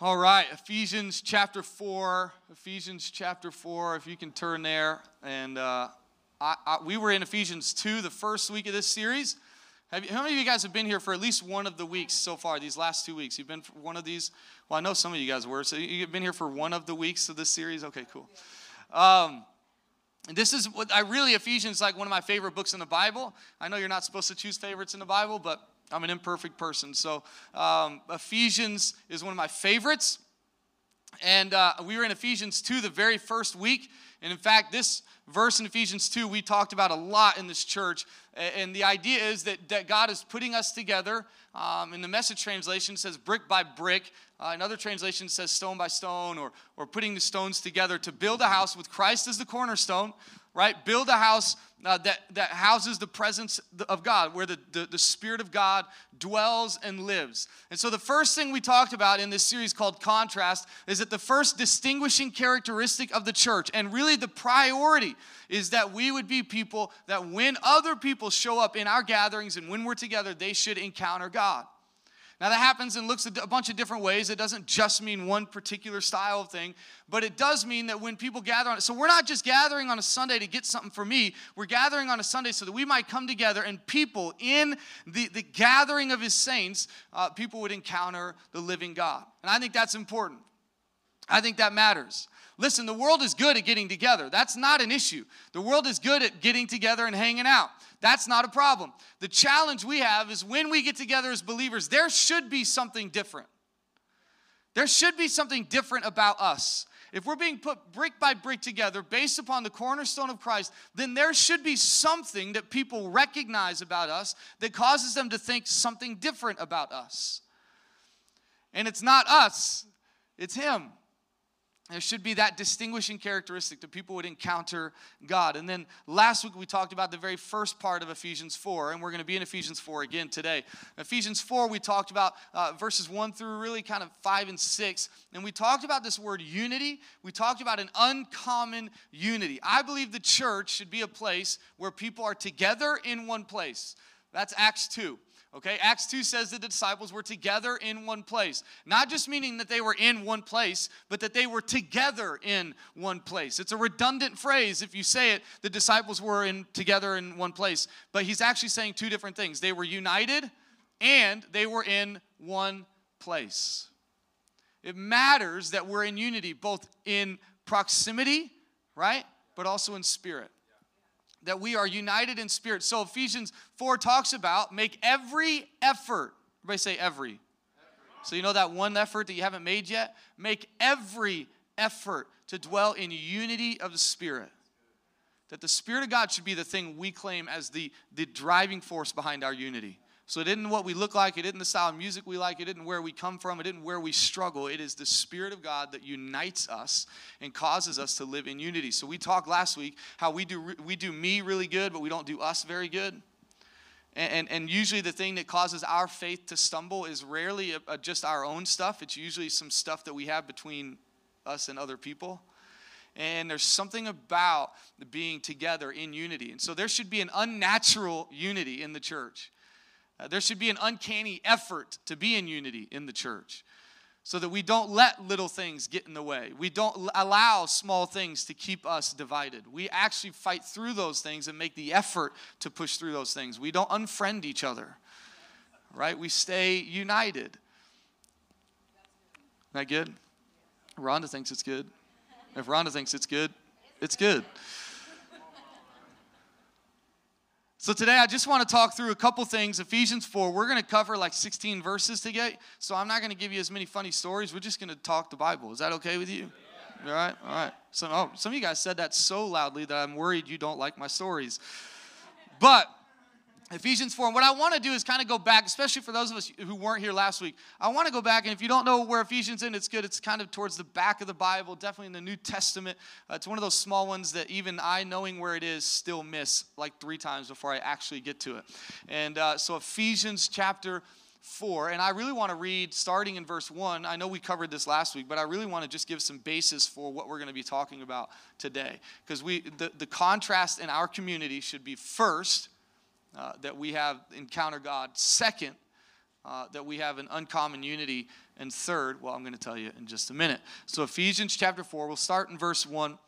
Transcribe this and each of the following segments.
All right, Ephesians chapter 4. Ephesians chapter 4, if you can turn there. And uh, I, I, we were in Ephesians 2 the first week of this series. You, how many of you guys have been here for at least one of the weeks so far, these last two weeks? You've been one of these? Well, I know some of you guys were. So you've been here for one of the weeks of this series? Okay, cool. Um, this is what I really, Ephesians like one of my favorite books in the Bible. I know you're not supposed to choose favorites in the Bible, but I'm an imperfect person. So um, Ephesians is one of my favorites. And uh, we were in Ephesians 2 the very first week. And in fact, this verse in Ephesians 2 we talked about a lot in this church. And the idea is that, that God is putting us together. Um, in the message translation, says brick by brick. Uh, another translation says stone by stone, or, or putting the stones together to build a house with Christ as the cornerstone, right? Build a house uh, that, that houses the presence of God, where the, the, the, Spirit of God dwells and lives. And so, the first thing we talked about in this series called Contrast is that the first distinguishing characteristic of the church, and really the priority, is that we would be people that when other people show up in our gatherings and when we're together, they should encounter God. Now, that happens and looks a bunch of different ways. It doesn't just mean one particular style of thing, but it does mean that when people gather on it, so we're not just gathering on a Sunday to get something for me. We're gathering on a Sunday so that we might come together and people in the, the gathering of his saints, uh, people would encounter the living God. And I think that's important. I think that matters. Listen, the world is good at getting together. That's not an issue. The world is good at getting together and hanging out. That's not a problem. The challenge we have is when we get together as believers, there should be something different. There should be something different about us. If we're being put brick by brick together based upon the cornerstone of Christ, then there should be something that people recognize about us that causes them to think something different about us. And it's not us, it's Him. There should be that distinguishing characteristic that people would encounter God. And then last week we talked about the very first part of Ephesians 4, and we're going to be in Ephesians 4 again today. Ephesians 4, we talked about uh, verses 1 through really kind of 5 and 6, and we talked about this word unity. We talked about an uncommon unity. I believe the church should be a place where people are together in one place. That's Acts 2. Okay, Acts 2 says the disciples were together in one place. Not just meaning that they were in one place, but that they were together in one place. It's a redundant phrase if you say it, the disciples were in together in one place. But he's actually saying two different things. They were united and they were in one place. It matters that we're in unity, both in proximity, right? But also in spirit that we are united in spirit. So Ephesians 4 talks about make every effort. Everybody say every. every. So you know that one effort that you haven't made yet? Make every effort to dwell in unity of the Spirit. That the Spirit of God should be the thing we claim as the, the driving force behind our unity. So it isn't what we look like, it isn't the style of music we like, it isn't where we come from, it isn't where we struggle. It is the Spirit of God that unites us and causes us to live in unity. So we talked last week how we do we do me really good, but we don't do us very good. And, and, and usually the thing that causes our faith to stumble is rarely a, a just our own stuff. It's usually some stuff that we have between us and other people. And there's something about being together in unity. And so there should be an unnatural unity in the church. Uh, there should be an uncanny effort to be in unity in the church so that we don't let little things get in the way. We don't allow small things to keep us divided. We actually fight through those things and make the effort to push through those things. We don't unfriend each other, right? We stay united. That good? Rhonda thinks it's good. If Rhonda thinks it's good, it's good. So today I just want to talk through a couple things. Ephesians 4, we're going to cover like 16 verses today. So I'm not going to give you as many funny stories. We're just going to talk the Bible. Is that okay with you? All right? All right. So, oh, some of you guys said that so loudly that I'm worried you don't like my stories. But Ephesians 4. And what I want to do is kind of go back, especially for those of us who weren't here last week. I want to go back, and if you don't know where Ephesians is, it's good. It's kind of towards the back of the Bible, definitely in the New Testament. Uh, it's one of those small ones that even I, knowing where it is, still miss like three times before I actually get to it. And uh, so Ephesians chapter 4 and i really want to read starting in verse 1 i know we covered this last week but i really want to just give some basis for what we're going to be talking about today because we the, the contrast in our community should be first uh, that we have encounter God. Second, uh, that we have an uncommon unity. And third, well, I'm going to tell you in just a minute. So, Ephesians chapter 4, we'll start in verse 1.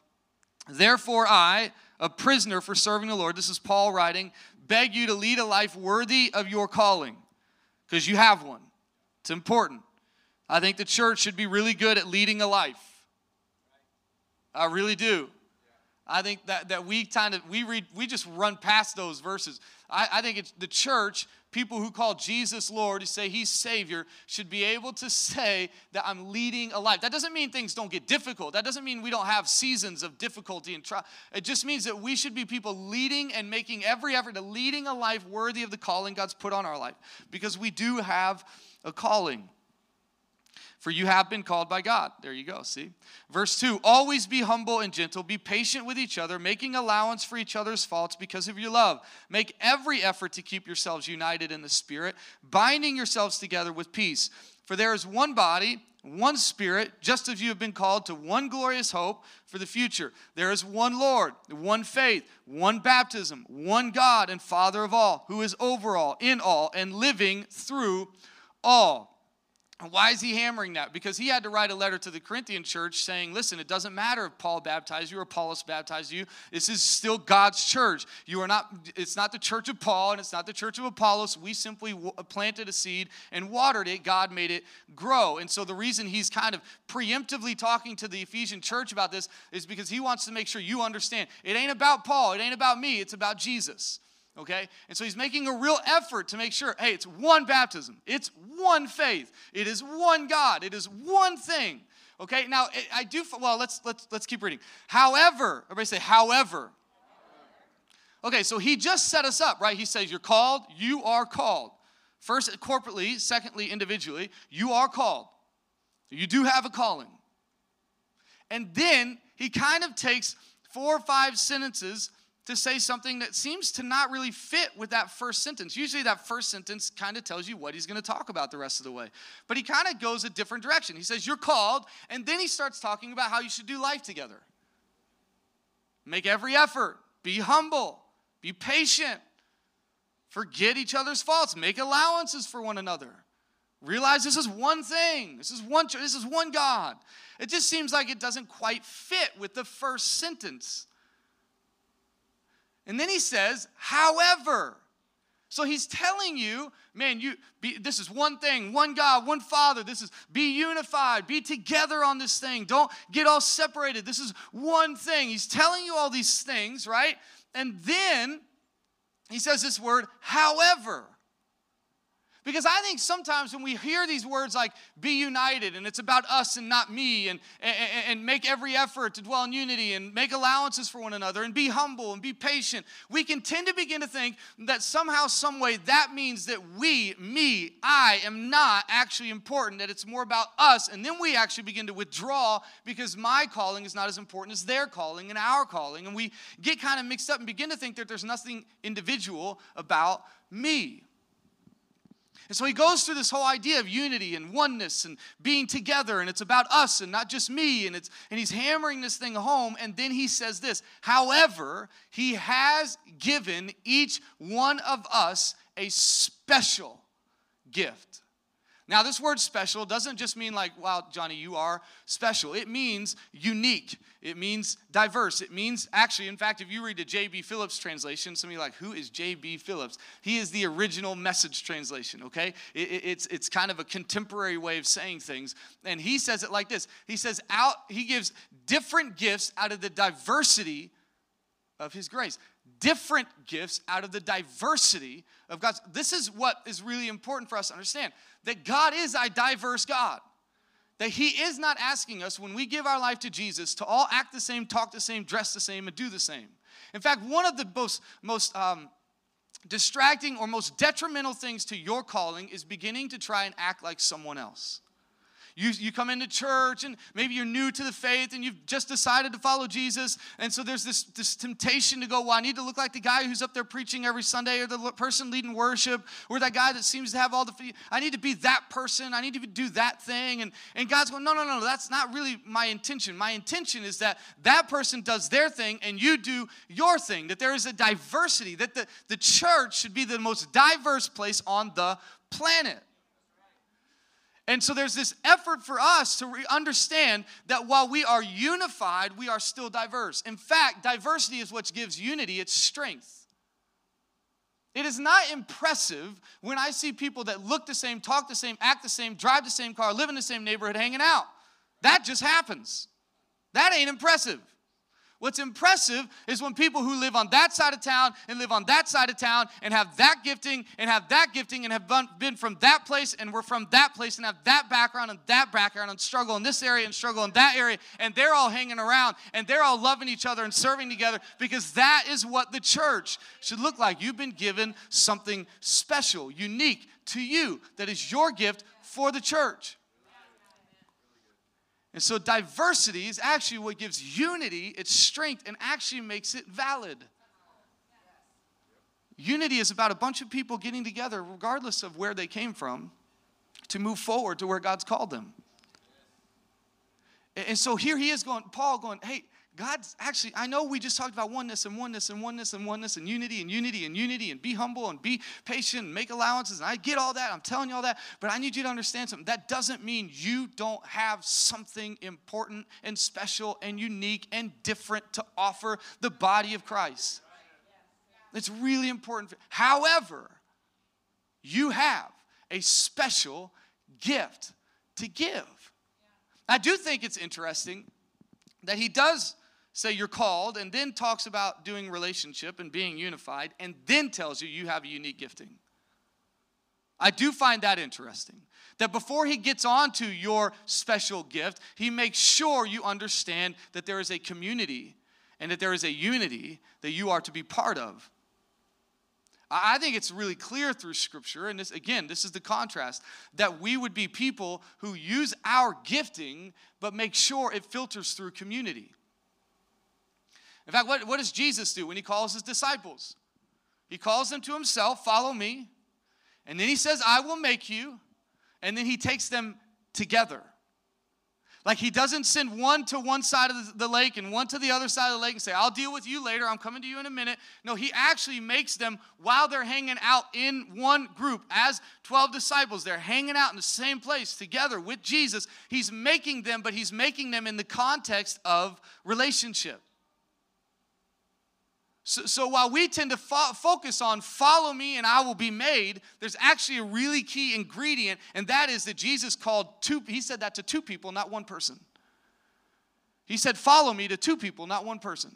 Therefore, I, a prisoner for serving the Lord, this is Paul writing, beg you to lead a life worthy of your calling, because you have one. It's important. I think the church should be really good at leading a life. I really do. I think that, that we kind of we read we just run past those verses. I, I think it's the church, people who call Jesus Lord, who say He's Savior, should be able to say that I'm leading a life. That doesn't mean things don't get difficult. That doesn't mean we don't have seasons of difficulty and trial. It just means that we should be people leading and making every effort to leading a life worthy of the calling God's put on our life. Because we do have a calling. For you have been called by God. There you go, see? Verse 2 Always be humble and gentle, be patient with each other, making allowance for each other's faults because of your love. Make every effort to keep yourselves united in the Spirit, binding yourselves together with peace. For there is one body, one Spirit, just as you have been called to one glorious hope for the future. There is one Lord, one faith, one baptism, one God and Father of all, who is over all, in all, and living through all. Why is he hammering that? Because he had to write a letter to the Corinthian church saying, listen, it doesn't matter if Paul baptized you or Apollos baptized you. This is still God's church. You are not, it's not the church of Paul and it's not the church of Apollos. We simply planted a seed and watered it. God made it grow. And so the reason he's kind of preemptively talking to the Ephesian church about this is because he wants to make sure you understand it ain't about Paul, it ain't about me, it's about Jesus okay? And so he's making a real effort to make sure hey, it's one baptism, it's one faith, it is one God, it is one thing. Okay, now I do, well, let's, let's, let's keep reading. However, everybody say, however. Okay, so he just set us up, right? He says, You're called, you are called. First, corporately, secondly, individually, you are called. You do have a calling. And then he kind of takes four or five sentences to say something that seems to not really fit with that first sentence. Usually, that first sentence kind of tells you what he's going to talk about the rest of the way. But he kind of goes a different direction. He says, You're called, and then he starts talking about how you should do life together. Make every effort, be humble, be patient, forget each other's faults, make allowances for one another. Realize this is one thing. This is one this is one God. It just seems like it doesn't quite fit with the first sentence. And then he says, however. So he's telling you, man, you be, this is one thing, one God, one Father. This is be unified, be together on this thing. Don't get all separated. This is one thing. He's telling you all these things, right? And then he says this word, however. Because I think sometimes when we hear these words like be united and it's about us and not me and, and, and, make every effort to dwell in unity and make allowances for one another and be humble and be patient, we can tend to begin to think that somehow, some way, that means that we, me, I am not actually important, that it's more about us. And then we actually begin to withdraw because my calling is not as important as their calling and our calling. And we get kind of mixed up and begin to think that there's nothing individual about me. And so he goes through this whole idea of unity and oneness and being together, and it's about us and not just me. And, it's, and he's hammering this thing home. And then he says this However, he has given each one of us a special gift. Now, this word special doesn't just mean like, wow, Johnny, you are special. It means unique. It means diverse. It means actually, in fact, if you read the J.B. Phillips translation, some of you like, who is J.B. Phillips? He is the original message translation, okay? It, it, it's, it's kind of a contemporary way of saying things. And he says it like this He says, out, he gives different gifts out of the diversity of his grace different gifts out of the diversity of God's. This is what is really important for us to understand that God is a diverse God. That He is not asking us when we give our life to Jesus to all act the same, talk the same, dress the same, and do the same. In fact, one of the most, most um, distracting or most detrimental things to your calling is beginning to try and act like someone else. You, you come into church and maybe you're new to the faith and you've just decided to follow Jesus. And so there's this, this temptation to go, well, I need to look like the guy who's up there preaching every Sunday or the person leading worship or that guy that seems to have all the, I need to be that person. I need to do that thing. And, and God's going, no, no, no, that's not really my intention. My intention is that that person does their thing and you do your thing, that there is a diversity, that the, the church should be the most diverse place on the planet. And so there's this effort for us to re- understand that while we are unified, we are still diverse. In fact, diversity is what gives unity its strength. It is not impressive when I see people that look the same, talk the same, act the same, drive the same car, live in the same neighborhood, hanging out. That just happens. That ain't impressive. What's impressive is when people who live on that side of town and live on that side of town and have that gifting and have that gifting and have been from that place and we're from that place and have that background and that background and struggle in this area and struggle in that area and they're all hanging around and they're all loving each other and serving together because that is what the church should look like. You've been given something special, unique to you that is your gift for the church. And so diversity is actually what gives unity its strength and actually makes it valid. Unity is about a bunch of people getting together, regardless of where they came from, to move forward to where God's called them. And so here he is going, Paul going, hey, God's actually, I know we just talked about oneness and oneness and oneness and oneness and unity and unity and unity and be humble and be patient and make allowances. And I get all that. I'm telling you all that. But I need you to understand something. That doesn't mean you don't have something important and special and unique and different to offer the body of Christ. It's really important. However, you have a special gift to give. I do think it's interesting that he does say you're called and then talks about doing relationship and being unified and then tells you you have a unique gifting. I do find that interesting. That before he gets on to your special gift, he makes sure you understand that there is a community and that there is a unity that you are to be part of. I think it's really clear through Scripture, and this again, this is the contrast, that we would be people who use our gifting but make sure it filters through community. In fact, what, what does Jesus do when he calls his disciples? He calls them to himself, follow me. And then he says, I will make you. And then he takes them together. Like he doesn't send one to one side of the lake and one to the other side of the lake and say, I'll deal with you later. I'm coming to you in a minute. No, he actually makes them while they're hanging out in one group as 12 disciples. They're hanging out in the same place together with Jesus. He's making them, but he's making them in the context of relationship. So, so while we tend to fo- focus on follow me and I will be made, there's actually a really key ingredient, and that is that Jesus called two, he said that to two people, not one person. He said, Follow me to two people, not one person.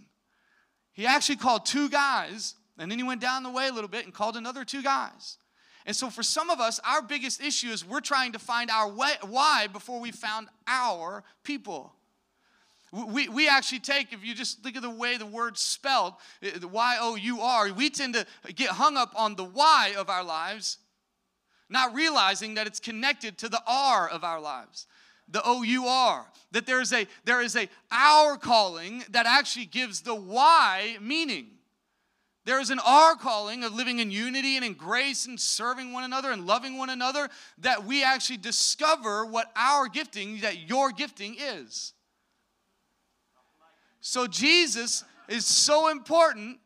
He actually called two guys, and then he went down the way a little bit and called another two guys. And so, for some of us, our biggest issue is we're trying to find our way, why before we found our people. We, we actually take, if you just look at the way the word's spelled, eh, the Y O U R, we tend to get hung up on the Y of our lives, not realizing that it's connected to the R of our lives the O-U-R. That there is a there is a our calling that actually gives the Y meaning. There is an R calling of living in unity and in grace and serving one another and loving one another that we actually discover what our gifting, that your gifting is. So Jesus is so important.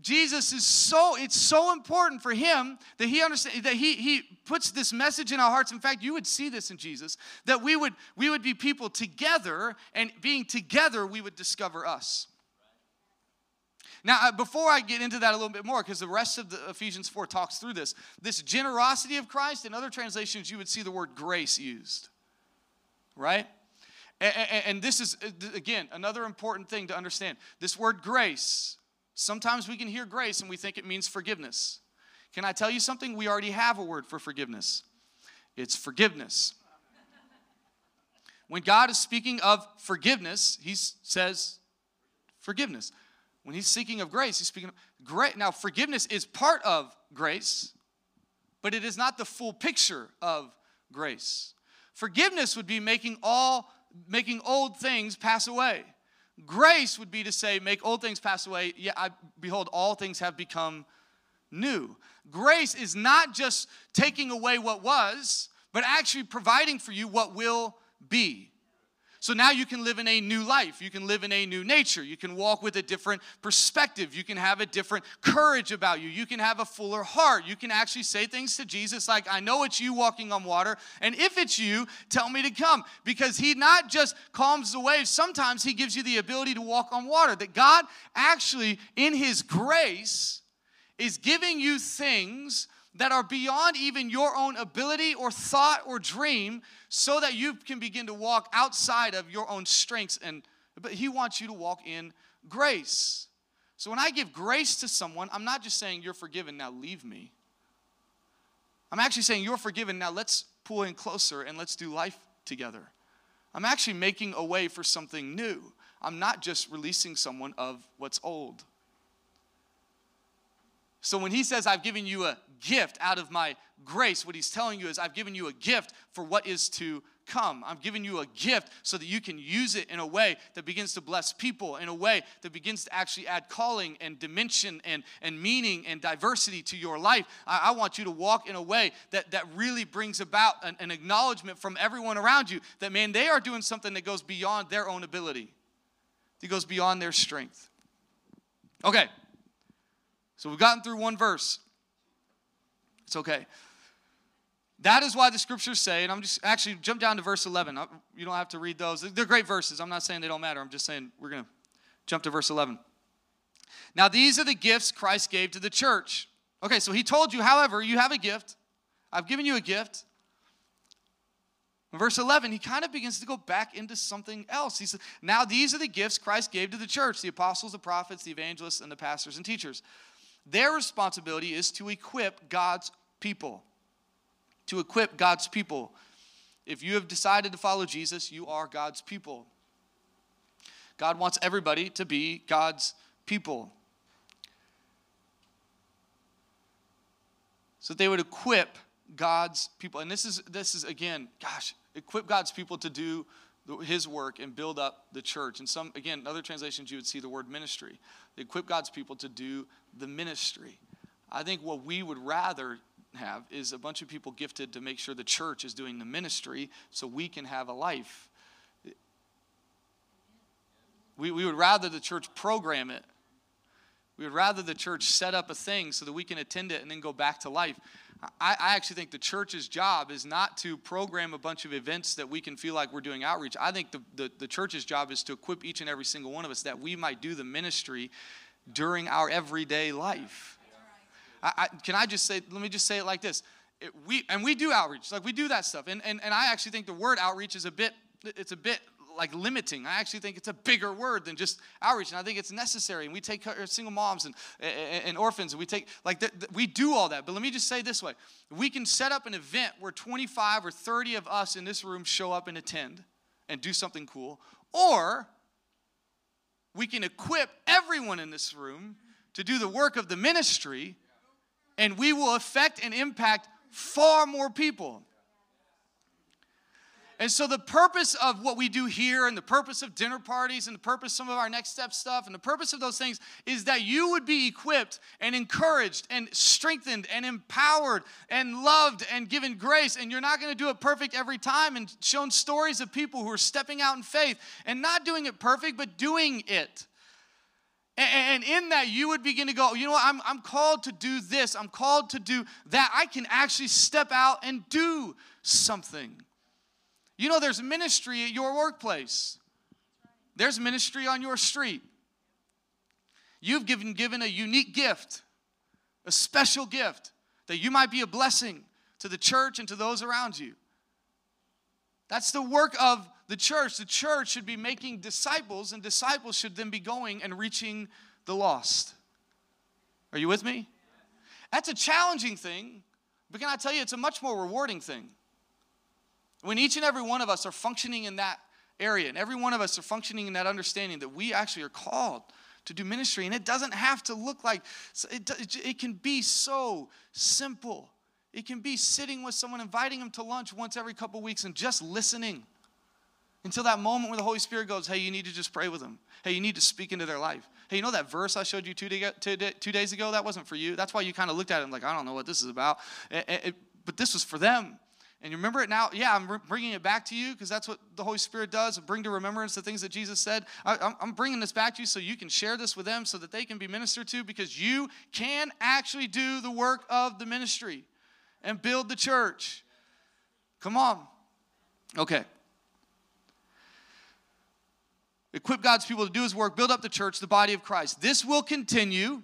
Jesus is so it's so important for him that he understands that he he puts this message in our hearts. In fact, you would see this in Jesus that we would we would be people together and being together we would discover us. Now, uh, before I get into that a little bit more, because the rest of the Ephesians 4 talks through this, this generosity of Christ, in other translations, you would see the word grace used, right? And, this is, uh, again, another important thing to understand. This word grace, sometimes we can hear grace and we think it means forgiveness. Can I tell you something? We already have a word for forgiveness it's forgiveness. When God is speaking of forgiveness, he says forgiveness. When he's speaking of grace, he's speaking of great. Now, forgiveness is part of grace, but it is not the full picture of grace. Forgiveness would be making all making old things pass away. Grace would be to say, make old things pass away. Yeah, I, behold, all things have become new. Grace is not just taking away what was, but actually providing for you what will be. So now you can live in a new life. You can live in a new nature. You can walk with a different perspective. You can have a different courage about you. You can have a fuller heart. You can actually say things to Jesus like, I know it's you walking on water. And if it's you, tell me to come. Because he not just calms the waves, sometimes he gives you the ability to walk on water. That God actually, in his grace, is giving you things that are beyond even your own ability or thought or dream so that you can begin to walk outside of your own strengths and but he wants you to walk in grace. So when i give grace to someone i'm not just saying you're forgiven now leave me. I'm actually saying you're forgiven now let's pull in closer and let's do life together. I'm actually making a way for something new. I'm not just releasing someone of what's old. So when he says, I've given you a gift out of my grace, what he's telling you is, I've given you a gift for what is to come. I'm giving you a gift so that you can use it in a way that begins to bless people, in a way that begins to actually add calling and dimension and, and meaning and diversity to your life. I, I want you to walk in a way that, that really brings about an, an acknowledgement from everyone around you that, man, they are doing something that goes beyond their own ability, that goes beyond their strength. Okay. So we've gotten through one verse. It's okay. That is why the scriptures say, and I'm just actually jump down to verse 11. Uh, you don't have to read those. They're great verses. I'm not saying they don't matter. I'm just saying we're going to jump to verse 11. Now, these are the gifts Christ gave to the church. Okay, so he told you, however, you have a gift. I've given you a gift. In verse 11, he kind of begins to go back into something else. He says, Now these are the gifts Christ gave to the church the apostles, the prophets, the evangelists, and the pastors and teachers. Their responsibility is to equip God's people. To equip God's people. If you have decided to follow Jesus, you are God's people. God wants everybody to be God's people. So they would equip God's people. And this is this is again, gosh, equip God's people to do his work and build up the church. And some, again, in other translations, you would see the word ministry. They equip God's people to do the ministry. I think what we would rather have is a bunch of people gifted to make sure the church is doing the ministry so we can have a life. We, we would rather the church program it. We would rather the church set up a thing so that we can attend it and then go back to life. I, I, actually think the church's job is not to program a bunch of events that we can feel like we're doing outreach. I think the, the, the church's job is to equip each and every single one of us that we might do the ministry during our everyday life. I, I, can I just say, let me just say it like this. It, we, and we do outreach, like we do that stuff. And, and, and I actually think the word outreach is a bit, it's a bit like limiting. I actually think it's a bigger word than just outreach, and I think it's necessary. And we take single moms and, and, and orphans, and we take like we do all that. But let me just say this way: we can set up an event where 25 or 30 of us in this room show up and attend and do something cool, or we can equip everyone in this room to do the work of the ministry, and we will affect and impact far more people. And so, the purpose of what we do here, and the purpose of dinner parties, and the purpose of some of our next step stuff, and the purpose of those things is that you would be equipped and encouraged and strengthened and empowered and loved and given grace. And you're not going to do it perfect every time, and shown stories of people who are stepping out in faith and not doing it perfect, but doing it. And in that, you would begin to go, oh, you know what, I'm, I'm called to do this, I'm called to do that. I can actually step out and do something. You know, there's ministry at your workplace, there's ministry on your street. You've given, given a unique gift, a special gift, that you might be a blessing to the church and to those around you. That's the work of the church. The church should be making disciples, and disciples should then be going and reaching the lost. Are you with me? That's a challenging thing, but can I tell you, it's a much more rewarding thing. When each and every one of us are functioning in that area, and every one of us are functioning in that understanding that we actually are called to do ministry, and it doesn't have to look like, it, it can be so simple. It can be sitting with someone, inviting them to lunch once every couple weeks, and just listening until that moment where the Holy Spirit goes, Hey, you need to just pray with them. Hey, you need to speak into their life. Hey, you know that verse I showed you two, day, two, day, two days ago? That wasn't for you. That's why you kind of looked at it like, I don't know what this is about. It, it, but this was for them. And you remember it now? Yeah, I'm bringing it back to you because that's what the Holy Spirit does bring to remembrance the things that Jesus said. I, I'm bringing this back to you so you can share this with them so that they can be ministered to because you can actually do the work of the ministry and build the church. Come on. Okay. Equip God's people to do his work, build up the church, the body of Christ. This will continue,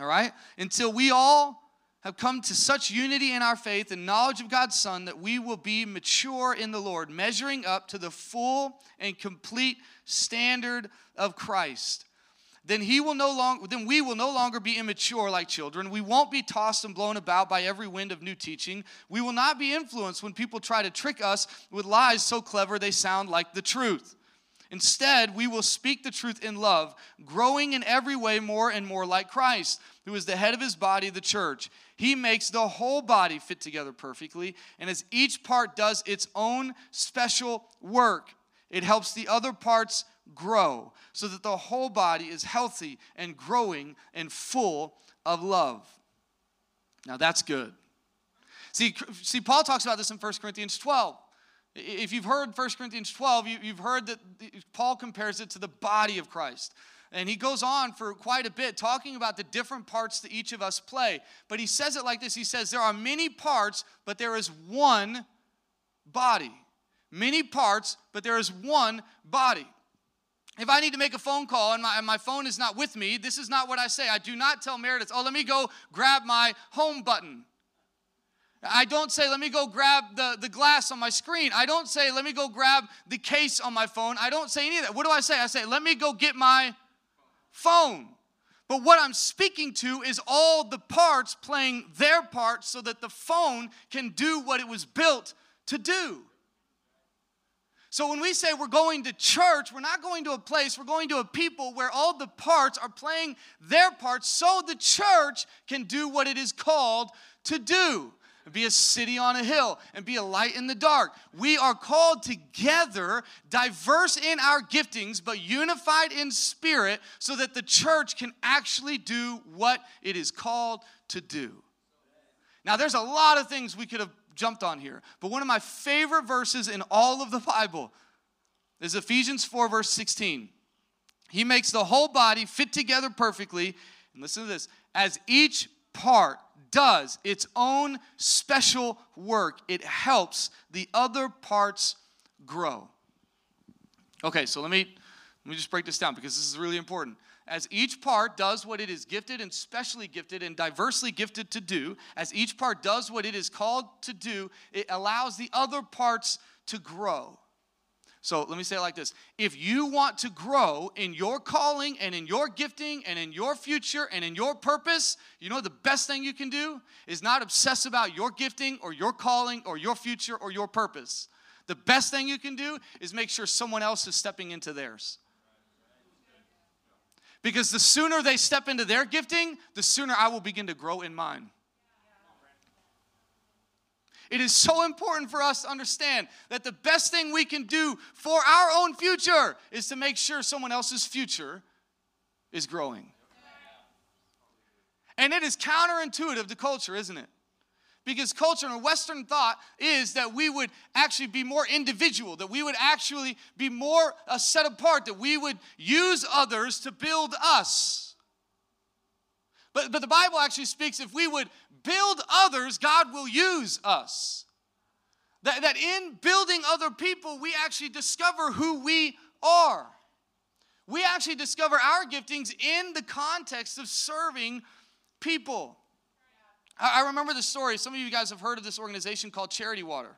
all right, until we all have come to such unity in our faith and knowledge of God's Son that we will be mature in the Lord, measuring up to the full and complete standard of Christ. Then he will no longer then we will no longer be immature like children. We won't be tossed and blown about by every wind of new teaching. We will not be influenced when people try to trick us with lies so clever they sound like the truth. Instead, we will speak the truth in love, growing in every way more and more like Christ, who is the head of his body, the church. He makes the whole body fit together perfectly, and as each part does its own special work, it helps the other parts grow so that the whole body is healthy and growing and full of love. Now that's good. See, see Paul talks about this in 1 Corinthians 12. If you've heard 1 Corinthians 12, you, have heard that Paul compares it to the body of Christ. And he goes on for quite a bit talking about the different parts that each of us play. But he says it like this He says, There are many parts, but there is one body. Many parts, but there is one body. If I need to make a phone call and my, and my phone is not with me, this is not what I say. I do not tell Meredith, oh, let me go grab my home button. I don't say, let me go grab the, the glass on my screen. I don't say, let me go grab the case on my phone. I don't say any of that. What do I say? I say, let me go get my phone. But what I'm speaking to is all the parts playing their part so that the phone can do what it was built to do. So when we say we're going to church, we're not going to a place, we're going to a people where all the parts are playing their parts so the church can do what it is called to do be a city on a hill, and be a light in the dark. We are called together, diverse in our giftings, but unified in spirit, so that the church can actually do what it is called to do. Now, there's a lot of things we could have jumped on here, but one of my favorite verses in all of the Bible is Ephesians 4, verse 16. He makes the whole body fit together perfectly, and listen to this, as each part does its own special work, it helps the other parts grow. Okay, so let me let me just break this down because this is really important. As each part does what it is gifted and specially gifted and diversely gifted to do, as each part does what it is called to do, it allows the other parts to grow. So let me say it like this If you want to grow in your calling and in your gifting and in your future and in your purpose, you know the best thing you can do is not obsess about your gifting or your calling or your future or your purpose. The best thing you can do is make sure someone else is stepping into theirs. Because the sooner they step into their gifting, the sooner I will begin to grow in mine. It is so important for us to understand that the best thing we can do for our own future is to make sure someone else's future is growing. And it is counterintuitive to culture, isn't it? Because culture and Western thought is that we would actually be more individual, that we would actually be more uh, set apart, that we would use others to build us. But, but the Bible actually speaks if we would build others, God will use us. That, that in building other people, we actually discover who we are. We actually discover our giftings in the context of serving people. I, I remember the story. Some of you guys have heard of this organization called Charity Water.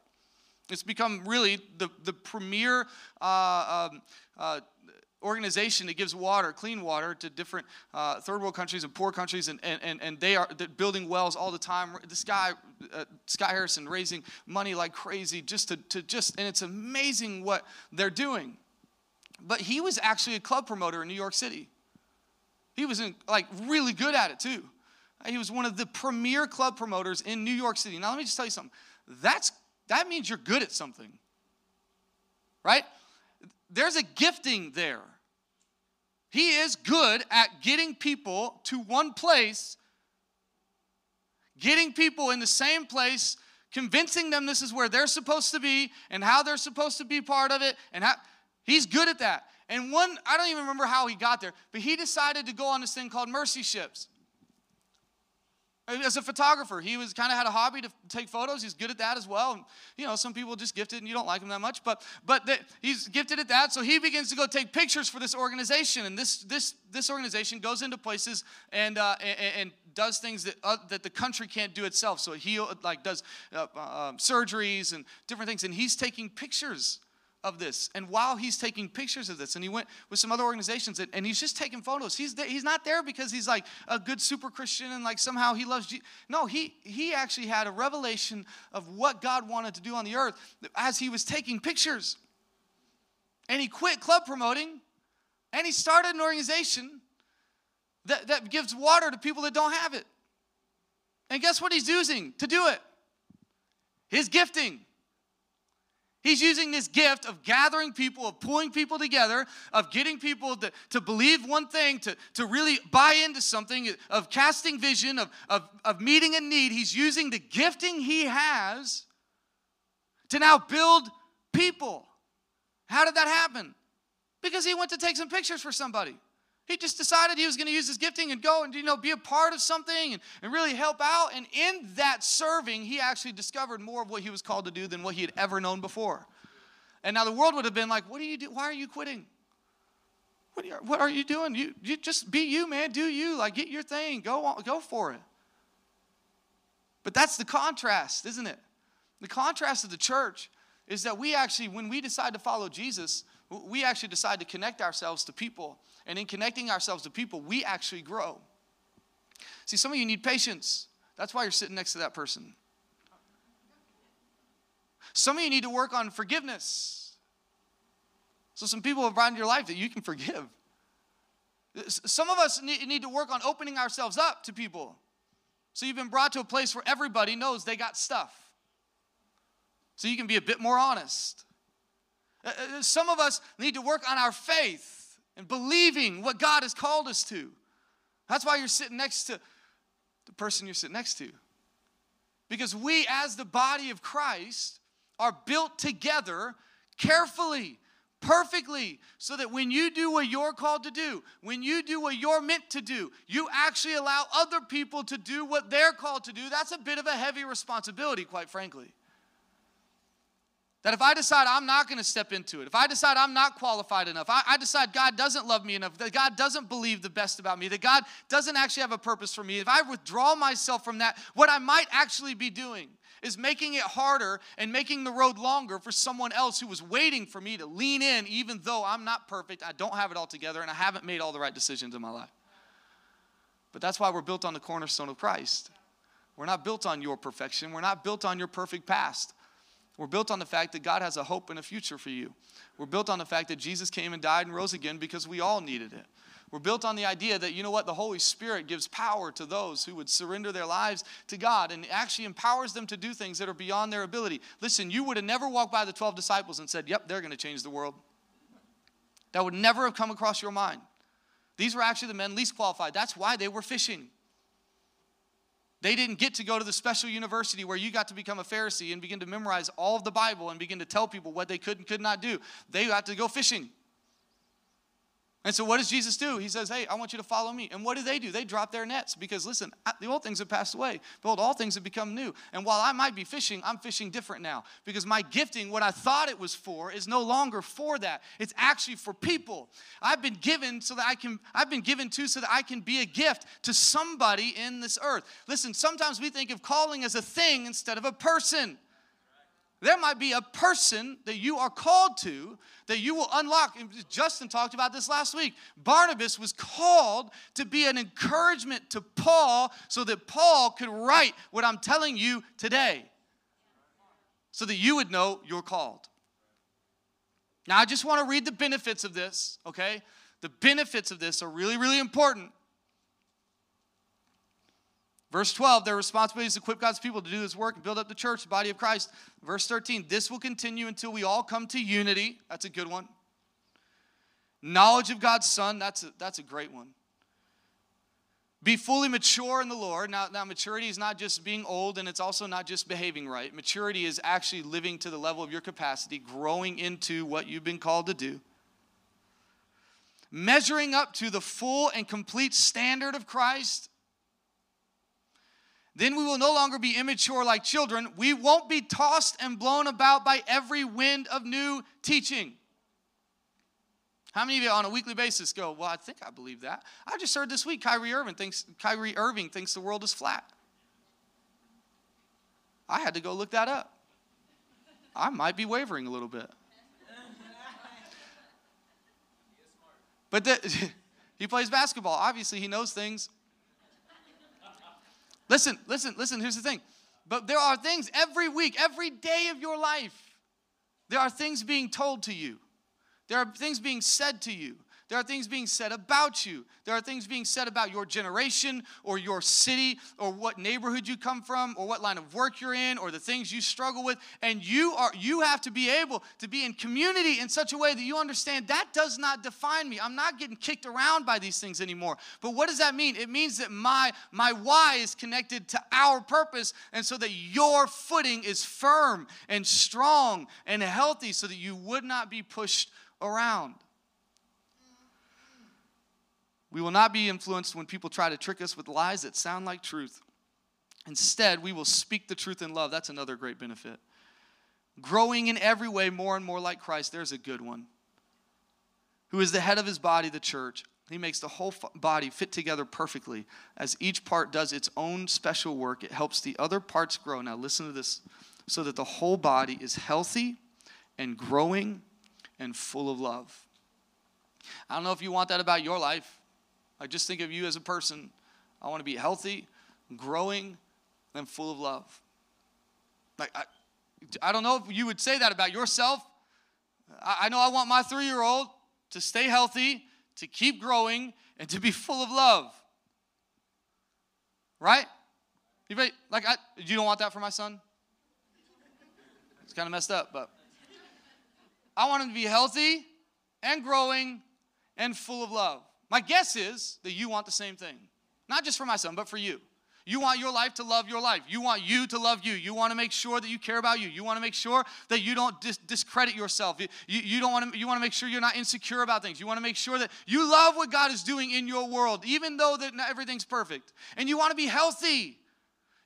It's become really the, the premier uh, um, uh, organization that gives water, clean water, to different uh, third world countries and poor countries, and, and, and they are building wells all the time. This guy, uh, Scott Harrison, raising money like crazy just to, to just, and it's amazing what they're doing. But he was actually a club promoter in New York City. He was in, like really good at it too. He was one of the premier club promoters in New York City. Now let me just tell you something. That's that means you're good at something. Right? There's a gifting there. He is good at getting people to one place, getting people in the same place, convincing them this is where they're supposed to be and how they're supposed to be part of it. And how, he's good at that. And one, I don't even remember how he got there, but he decided to go on this thing called mercy ships. As a photographer, he was kind of had a hobby to take photos. He's good at that as well. And, you know, some people just gifted and you don't like him that much, but but the, he's gifted at that. So he begins to go take pictures for this organization, and this this this organization goes into places and uh, and, and does things that uh, that the country can't do itself. So he like does uh, um, surgeries and different things, and he's taking pictures of this. And while he's taking pictures of this, and he went with some other organizations, and, he's just taking photos. He's there, he's not there because he's like a good super Christian and like somehow he loves Jesus. No, he he actually had a revelation of what God wanted to do on the earth as he was taking pictures. And he quit club promoting, and he started an organization that, that gives water to people that don't have it. And guess what he's using to do it? His gifting. He's using this gift of gathering people, of pulling people together, of getting people to, to believe one thing, to, to really buy into something, of casting vision, of, of, of meeting a need. He's using the gifting he has to now build people. How did that happen? Because he went to take some pictures for somebody. He just decided he was going to use his gifting and go and you know be a part of something and, and really help out. And in that serving, he actually discovered more of what he was called to do than what he had ever known before. And now the world would have been like, "What are you do? Why are you quitting? What are you, what are you doing? You, you just be you, man. Do you like get your thing? Go on, go for it." But that's the contrast, isn't it? The contrast of the church is that we actually, when we decide to follow Jesus, we actually decide to connect ourselves to people. And in connecting ourselves to people, we actually grow. See, some of you need patience. That's why you're sitting next to that person. Some of you need to work on forgiveness. So, some people have brought in your life that you can forgive. Some of us need to work on opening ourselves up to people. So, you've been brought to a place where everybody knows they got stuff. So, you can be a bit more honest. Uh, uh, some of us need to work on our faith and believing what God has called us to. That's why you're sitting next to the person you're sitting next to. Because we, as the body of Christ, are built together carefully, perfectly, so that when you do what you're called to do, when you do what you're meant to do, you actually allow other people to do what they're called to do. That's a bit of a heavy responsibility, quite frankly. That if I decide I'm not going to step into it, if I decide I'm not qualified enough, I, I, decide God doesn't love me enough, that God doesn't believe the best about me, that God doesn't actually have a purpose for me, if I withdraw myself from that, what I might actually be doing is making it harder and making the road longer for someone else who was waiting for me to lean in, even though I'm not perfect, I don't have it all together, and I haven't made all the right decisions in my life. But that's why we're built on the cornerstone of Christ. We're not built on your perfection, we're not built on your perfect past. We're built on the fact that God has a hope and a future for you. We're built on the fact that Jesus came and died and rose again because we all needed it. We're built on the idea that, you know what, the Holy Spirit gives power to those who would surrender their lives to God and actually empowers them to do things that are beyond their ability. Listen, you would have never walked by the 12 disciples and said, Yep, they're going to change the world. That would never have come across your mind. These were actually the men least qualified. That's why they were fishing. They didn't get to go to the special university where you got to become a Pharisee and begin to memorize all of the Bible and begin to tell people what they could and could not do. They got to go fishing. And so, what does Jesus do? He says, Hey, I want you to follow me. And what do they do? They drop their nets because, listen, the old things have passed away. Behold, all things have become new. And while I might be fishing, I'm fishing different now because my gifting, what I thought it was for, is no longer for that. It's actually for people. I've been given so that I can, I've been given to so that I can be a gift to somebody in this earth. Listen, sometimes we think of calling as a thing instead of a person. There might be a person that you are called to that you will unlock. Justin talked about this last week. Barnabas was called to be an encouragement to Paul so that Paul could write what I'm telling you today, so that you would know you're called. Now, I just want to read the benefits of this, okay? The benefits of this are really, really important. Verse 12, their responsibility is to equip God's people to do His work and build up the church, the body of Christ. Verse 13, this will continue until we all come to unity. That's a good one. Knowledge of God's Son, that's a, that's a great one. Be fully mature in the Lord. Now, now, maturity is not just being old and it's also not just behaving right. Maturity is actually living to the level of your capacity, growing into what you've been called to do. Measuring up to the full and complete standard of Christ. Then we will no longer be immature like children. We won't be tossed and blown about by every wind of new teaching. How many of you on a weekly basis go, Well, I think I believe that? I just heard this week Kyrie Irving thinks Kyrie Irving thinks the world is flat. I had to go look that up. I might be wavering a little bit. But the, he plays basketball. Obviously, he knows things. Listen, listen, listen. Here's the thing. But there are things every week, every day of your life, there are things being told to you. There are things being said to you. There are things being said about you. There are things being said about your generation or your city or what neighborhood you come from or what line of work you're in or the things you struggle with. And you are you have to be able to be in community in such a way that you understand that does not define me. I'm not getting kicked around by these things anymore. But what does that mean? It means that my my why is connected to our purpose and so that your footing is firm and strong and healthy so that you would not be pushed around. We will not be influenced when people try to trick us with lies that sound like truth. Instead, we will speak the truth in love. That's another great benefit. Growing in every way more and more like Christ. There's a good one. Who is the head of his body, the church. He makes the whole body fit together perfectly. As each part does its own special work, it helps the other parts grow. Now, listen to this so that the whole body is healthy and growing and full of love. I don't know if you want that about your life. I just think of you as a person. I want to be healthy, growing, and full of love. Like, I, I don't know if you would say that about yourself. I, I know I want my three year old to stay healthy, to keep growing, and to be full of love. Right? Anybody, like, I, you don't want that for my son? It's kind of messed up, but I want him to be healthy and growing and full of love. My guess is that you want the same thing. Not just for my son, but for you. You want your life to love your life. You want you to love you. You want to make sure that you care about you. You want to make sure that you don't dis- discredit yourself. You, you, you, don't want to, you want to make sure you're not insecure about things. You want to make sure that you love what God is doing in your world, even though that not everything's perfect. And you want to be healthy.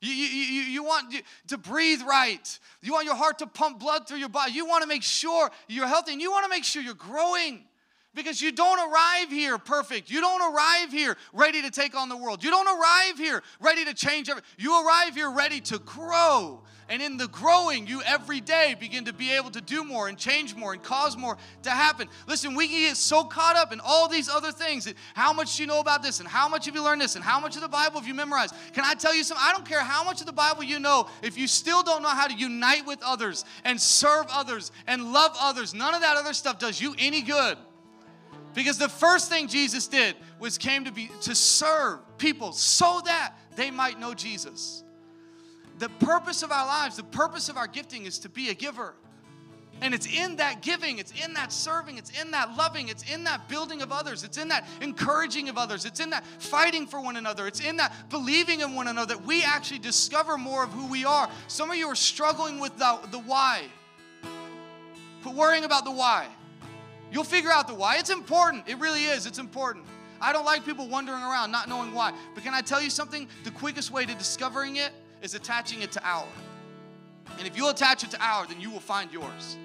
You, you, you, you want to breathe right. You want your heart to pump blood through your body. You want to make sure you're healthy and you want to make sure you're growing. Because you don't arrive here perfect. You don't arrive here ready to take on the world. You don't arrive here ready to change everything. You arrive here ready to grow. And in the growing, you every day begin to be able to do more and change more and cause more to happen. Listen, we get so caught up in all these other things. How much do you know about this? And how much have you learned this? And how much of the Bible have you memorized? Can I tell you something? I don't care how much of the Bible you know, if you still don't know how to unite with others and serve others and love others, none of that other stuff does you any good. Because the first thing Jesus did was came to be to serve people so that they might know Jesus. The purpose of our lives, the purpose of our gifting is to be a giver. And it's in that giving, it's in that serving, it's in that loving, it's in that building of others, it's in that encouraging of others, it's in that fighting for one another, it's in that believing in one another that we actually discover more of who we are. Some of you are struggling with the, the why, but worrying about the why. You'll figure out the why. It's important. It really is. It's important. I don't like people wandering around not knowing why. But can I tell you something? The quickest way to discovering it is attaching it to our. And if you attach it to our, then you will find yours.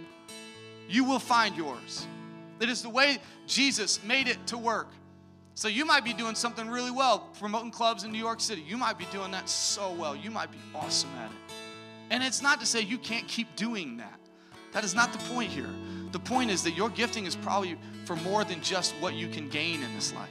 You will find yours. It is the way Jesus made it to work. So you might be doing something really well, promoting clubs in New York City. You might be doing that so well. You might be awesome at it. And it's not to say you can't keep doing that. That is not the point here. The point is that your gifting is probably for more than just what you can gain in this life.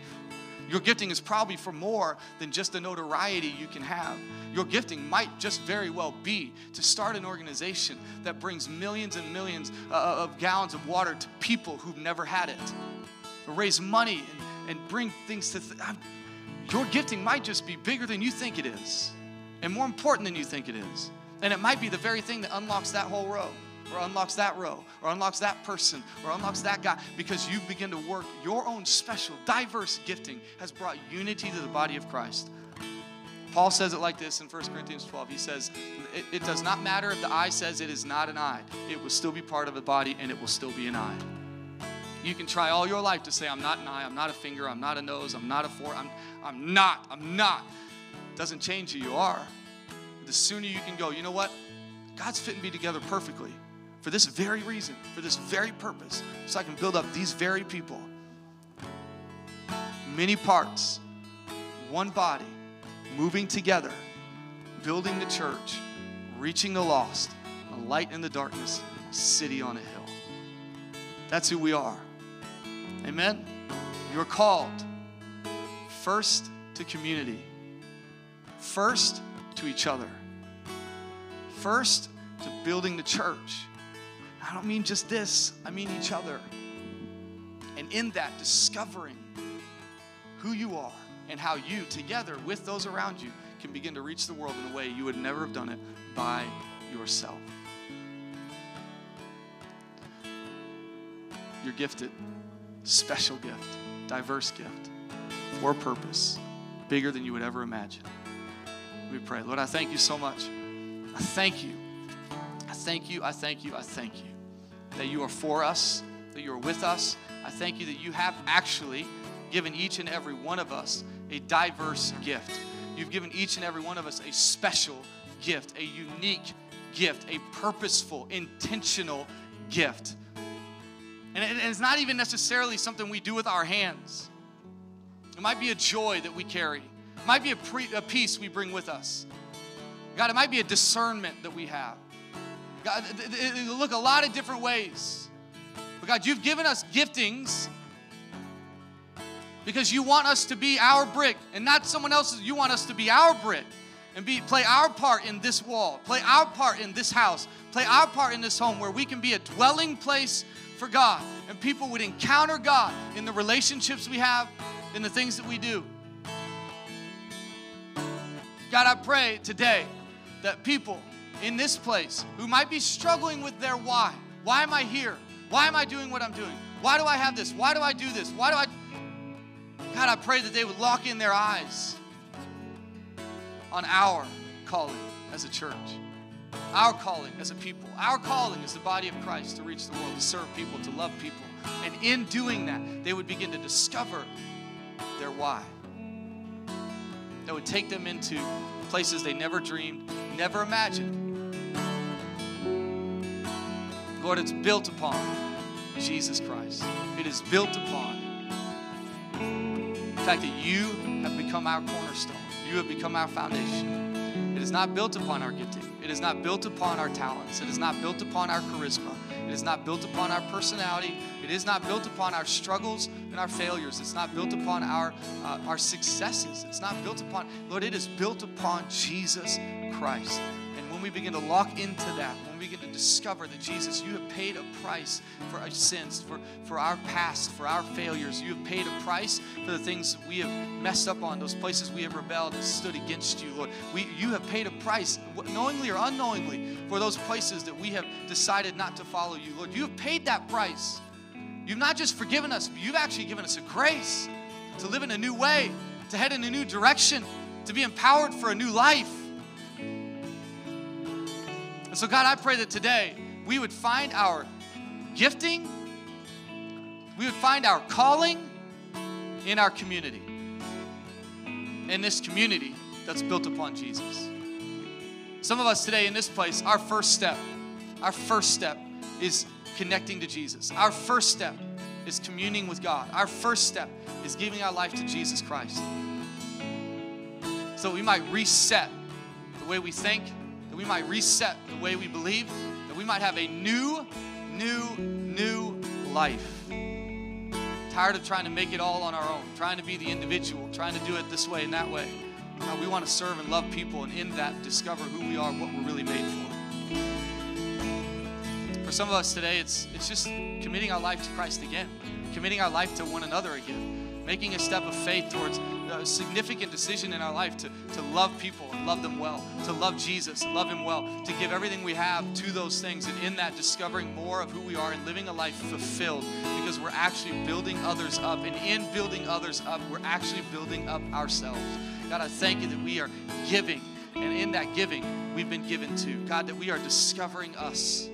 Your gifting is probably for more than just the notoriety you can have. Your gifting might just very well be to start an organization that brings millions and millions uh, uh of gallons of water to people who've never had it, raise money and, and bring things to. Th- your gifting might just be bigger than you think it is, and more important than you think it is. And it might be the very thing that unlocks that whole row. Or unlocks that row or unlocks that person or unlocks that guy because you begin to work your own special, diverse gifting has brought unity to the body of Christ. Paul says it like this in 1 Corinthians 12. He says, it, it, does not matter if the eye says it is not an eye, it will still be part of the body and it will still be an eye. You can try all your life to say, I'm not an eye, I'm not a finger, I'm not a nose, I'm not a four, I'm, I'm not, I'm not. It Doesn't change who you are. The sooner you can go, you know what? God's fitting me together perfectly for this very reason, for this very purpose, so I can build up these very people. Many parts, one body, moving together, building the church, reaching the lost, a light in the darkness, a city on a hill. That's who we are. Amen? You're called first to community, first to each other, first to building the church. I don't mean just this, I mean each other. And in that, discovering who you are and how you, together with those around you, can begin to reach the world in a way you would never have done it by yourself. You're gifted, special gift, diverse gift, for purpose, bigger than you would ever imagine. We pray. Lord, I thank you so much. I thank you. I thank you. I thank you. I thank you that you are for us, that you are with us. I thank you that you have actually given each and every one of us a diverse gift. You've given each and every one of us a special gift, a unique gift, a purposeful, intentional gift. And it's not even necessarily something we do with our hands. It might be a joy that we carry. It might be a, pre, a peace we bring with us. God, it might be a discernment that we have. God, it, look a lot of different ways. But God, you've given us giftings because you want us to be our brick and not someone else's. You want us to be our brick and be play our part in this wall, play our part in this house, play our part in this home where we can be a dwelling place for God and people would encounter God in the relationships we have, in the things that we do. God, I pray today that people in this place who might be struggling with their why. Why am I here? Why am I doing what I'm doing? Why do I have this? Why do I do this? Why do I God, I pray that they would lock in their eyes on our calling as a church, our calling as a people, our calling as the body of Christ to reach the world, to serve people, to love people. And in doing that, they would begin to discover their why. That would take them into places they never dreamed, never imagined. Lord, it's built upon Jesus Christ. It is built upon the fact that you have become our cornerstone. You have become our foundation. It is not built upon our gifting. It is not built upon our talents. It is not built upon our charisma. It is not built upon our personality. It is not built upon our struggles and our failures. It's not built upon our, uh, our successes. It's not built upon, Lord, it is built upon Jesus Christ when we begin to lock into that, when we begin to discover that Jesus, you have paid a price for our sins, for, for our past, for our failures. You have paid a price for the things we have messed up on, those places we have rebelled and stood against you, Lord. We, you have paid a price, knowingly or unknowingly, for those places that we have decided not to follow you, Lord. You have paid that price. You've not just forgiven us, you've actually given us a grace to live in a new way, to head in a new direction, to be empowered for a new life. And so, God, I pray that today we would find our gifting, we would find our calling in our community, in this community that's built upon Jesus. Some of us today in this place, our first step, our first step is connecting to Jesus. Our first step is communing with God. Our first step is giving our life to Jesus Christ. So we might reset the way we think, we might reset the way we believe, that we might have a new, new, new life. Tired of trying to make it all on our own, trying to be the individual, trying to do it this way and that way. God, we want to serve and love people, and in that, discover who we are, what we're really made for. For some of us today, it's, it's just committing our life to Christ again, committing our life to one another again making a step of faith towards a significant decision in our life to, to love people and love them well, to love Jesus, and love Him well, to give everything we have to those things, and in that, discovering more of who we are and living a life fulfilled because we're actually building others up. And in building others up, we're actually building up ourselves. God, I thank you that we are giving, and in that giving, we've been given to. God, that we are discovering us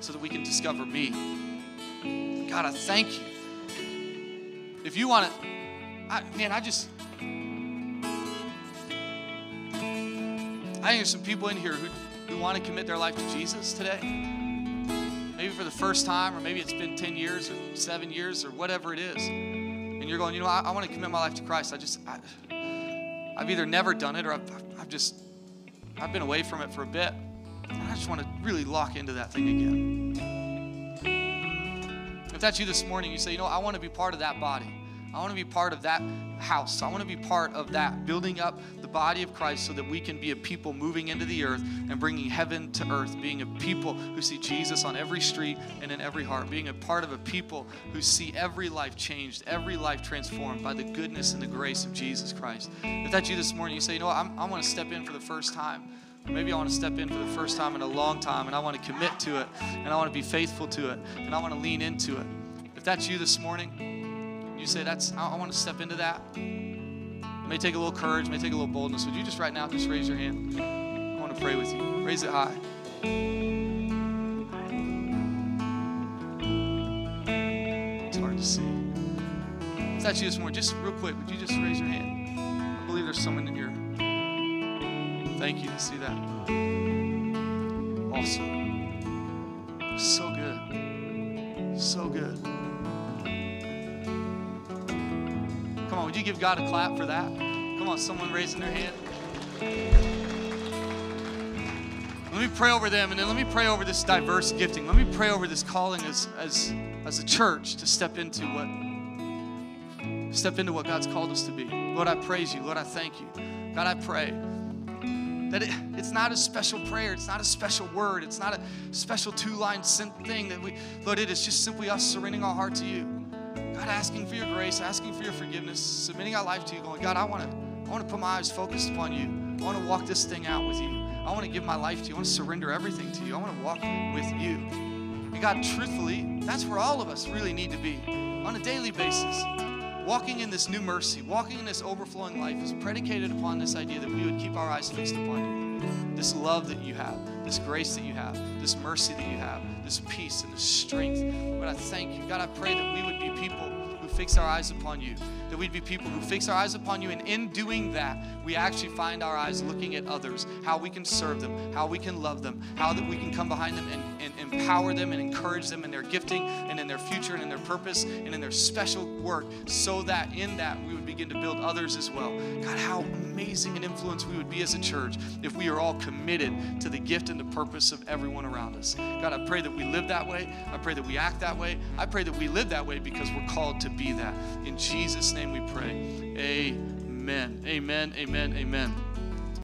so that we can discover me. God, I thank you. If you want to, I, man, I just, I think there's some people in here who, who want to commit their life to Jesus today. Maybe for the first time, or maybe it's been 10 years or seven years or whatever it is. And you're going, you know, I, I want to commit my life to Christ. I just, I, I've either never done it or I've, I've just, I've been away from it for a bit. And I just want to really lock into that thing again. If that's you this morning, you say, you know, I want to be part of that body. I want to be part of that house. I want to be part of that, building up the body of Christ so that we can be a people moving into the earth and bringing heaven to earth, being a people who see Jesus on every street and in every heart, being a part of a people who see every life changed, every life transformed by the goodness and the grace of Jesus Christ. If that's you this morning, you say, you know what, I'm, I want to step in for the first time. Maybe I want to step in for the first time in a long time and I want to commit to it and I want to be faithful to it and I want to lean into it. If that's you this morning, you say, that's, I, I want to step into that. It may take a little courage, may take a little boldness. Would you just right now just raise your hand? I want to pray with you. Raise it high. It's hard to see. If that's you this morning, just real quick, would you just raise your hand? I believe there's someone in here. Thank you to see that. Awesome. So good. So good. Come on, would you give God a clap for that? Come on, someone raising their hand. Let me pray over them, and then let me pray over this diverse gifting. Let me pray over this calling as, as, as a church to step into what step into what God's called us to be. Lord, I praise you. Lord, I thank you. God, I pray that it, it's not a special prayer. It's not a special word. It's not a special two-line thing that we, Lord, it is just simply us surrendering our heart to you. God, asking for your grace, asking for your forgiveness, submitting our life to you, going, God, I want to, I want to put my eyes focused upon you. I want to walk this thing out with you. I want to give my life to you. I want to surrender everything to you. I want to walk with you. And God, truthfully, that's where all of us really need to be on a daily basis. Walking in this new mercy, walking in this overflowing life is predicated upon this idea that we would keep our eyes fixed upon you. This love that you have, this grace that you have, this mercy that you have, this peace and this strength. But I thank you. God, I pray that we would be people who fix our eyes upon you, that we'd be people who fix our eyes upon you. And in doing that, we actually find our eyes looking at others, how we can serve them, how we can love them, how that we can come behind them and, and empower them and encourage them in their gifting and in their future and in their purpose and in their special work, so that in that we would begin to build others as well. God, how amazing an influence we would be as a church if we are all committed to the gift and the purpose of everyone around us. God, I pray that we live that way. I pray that we act that way. I pray that we live that way because we're called to be that. In Jesus' name we pray. Amen. Amen. Amen. Amen.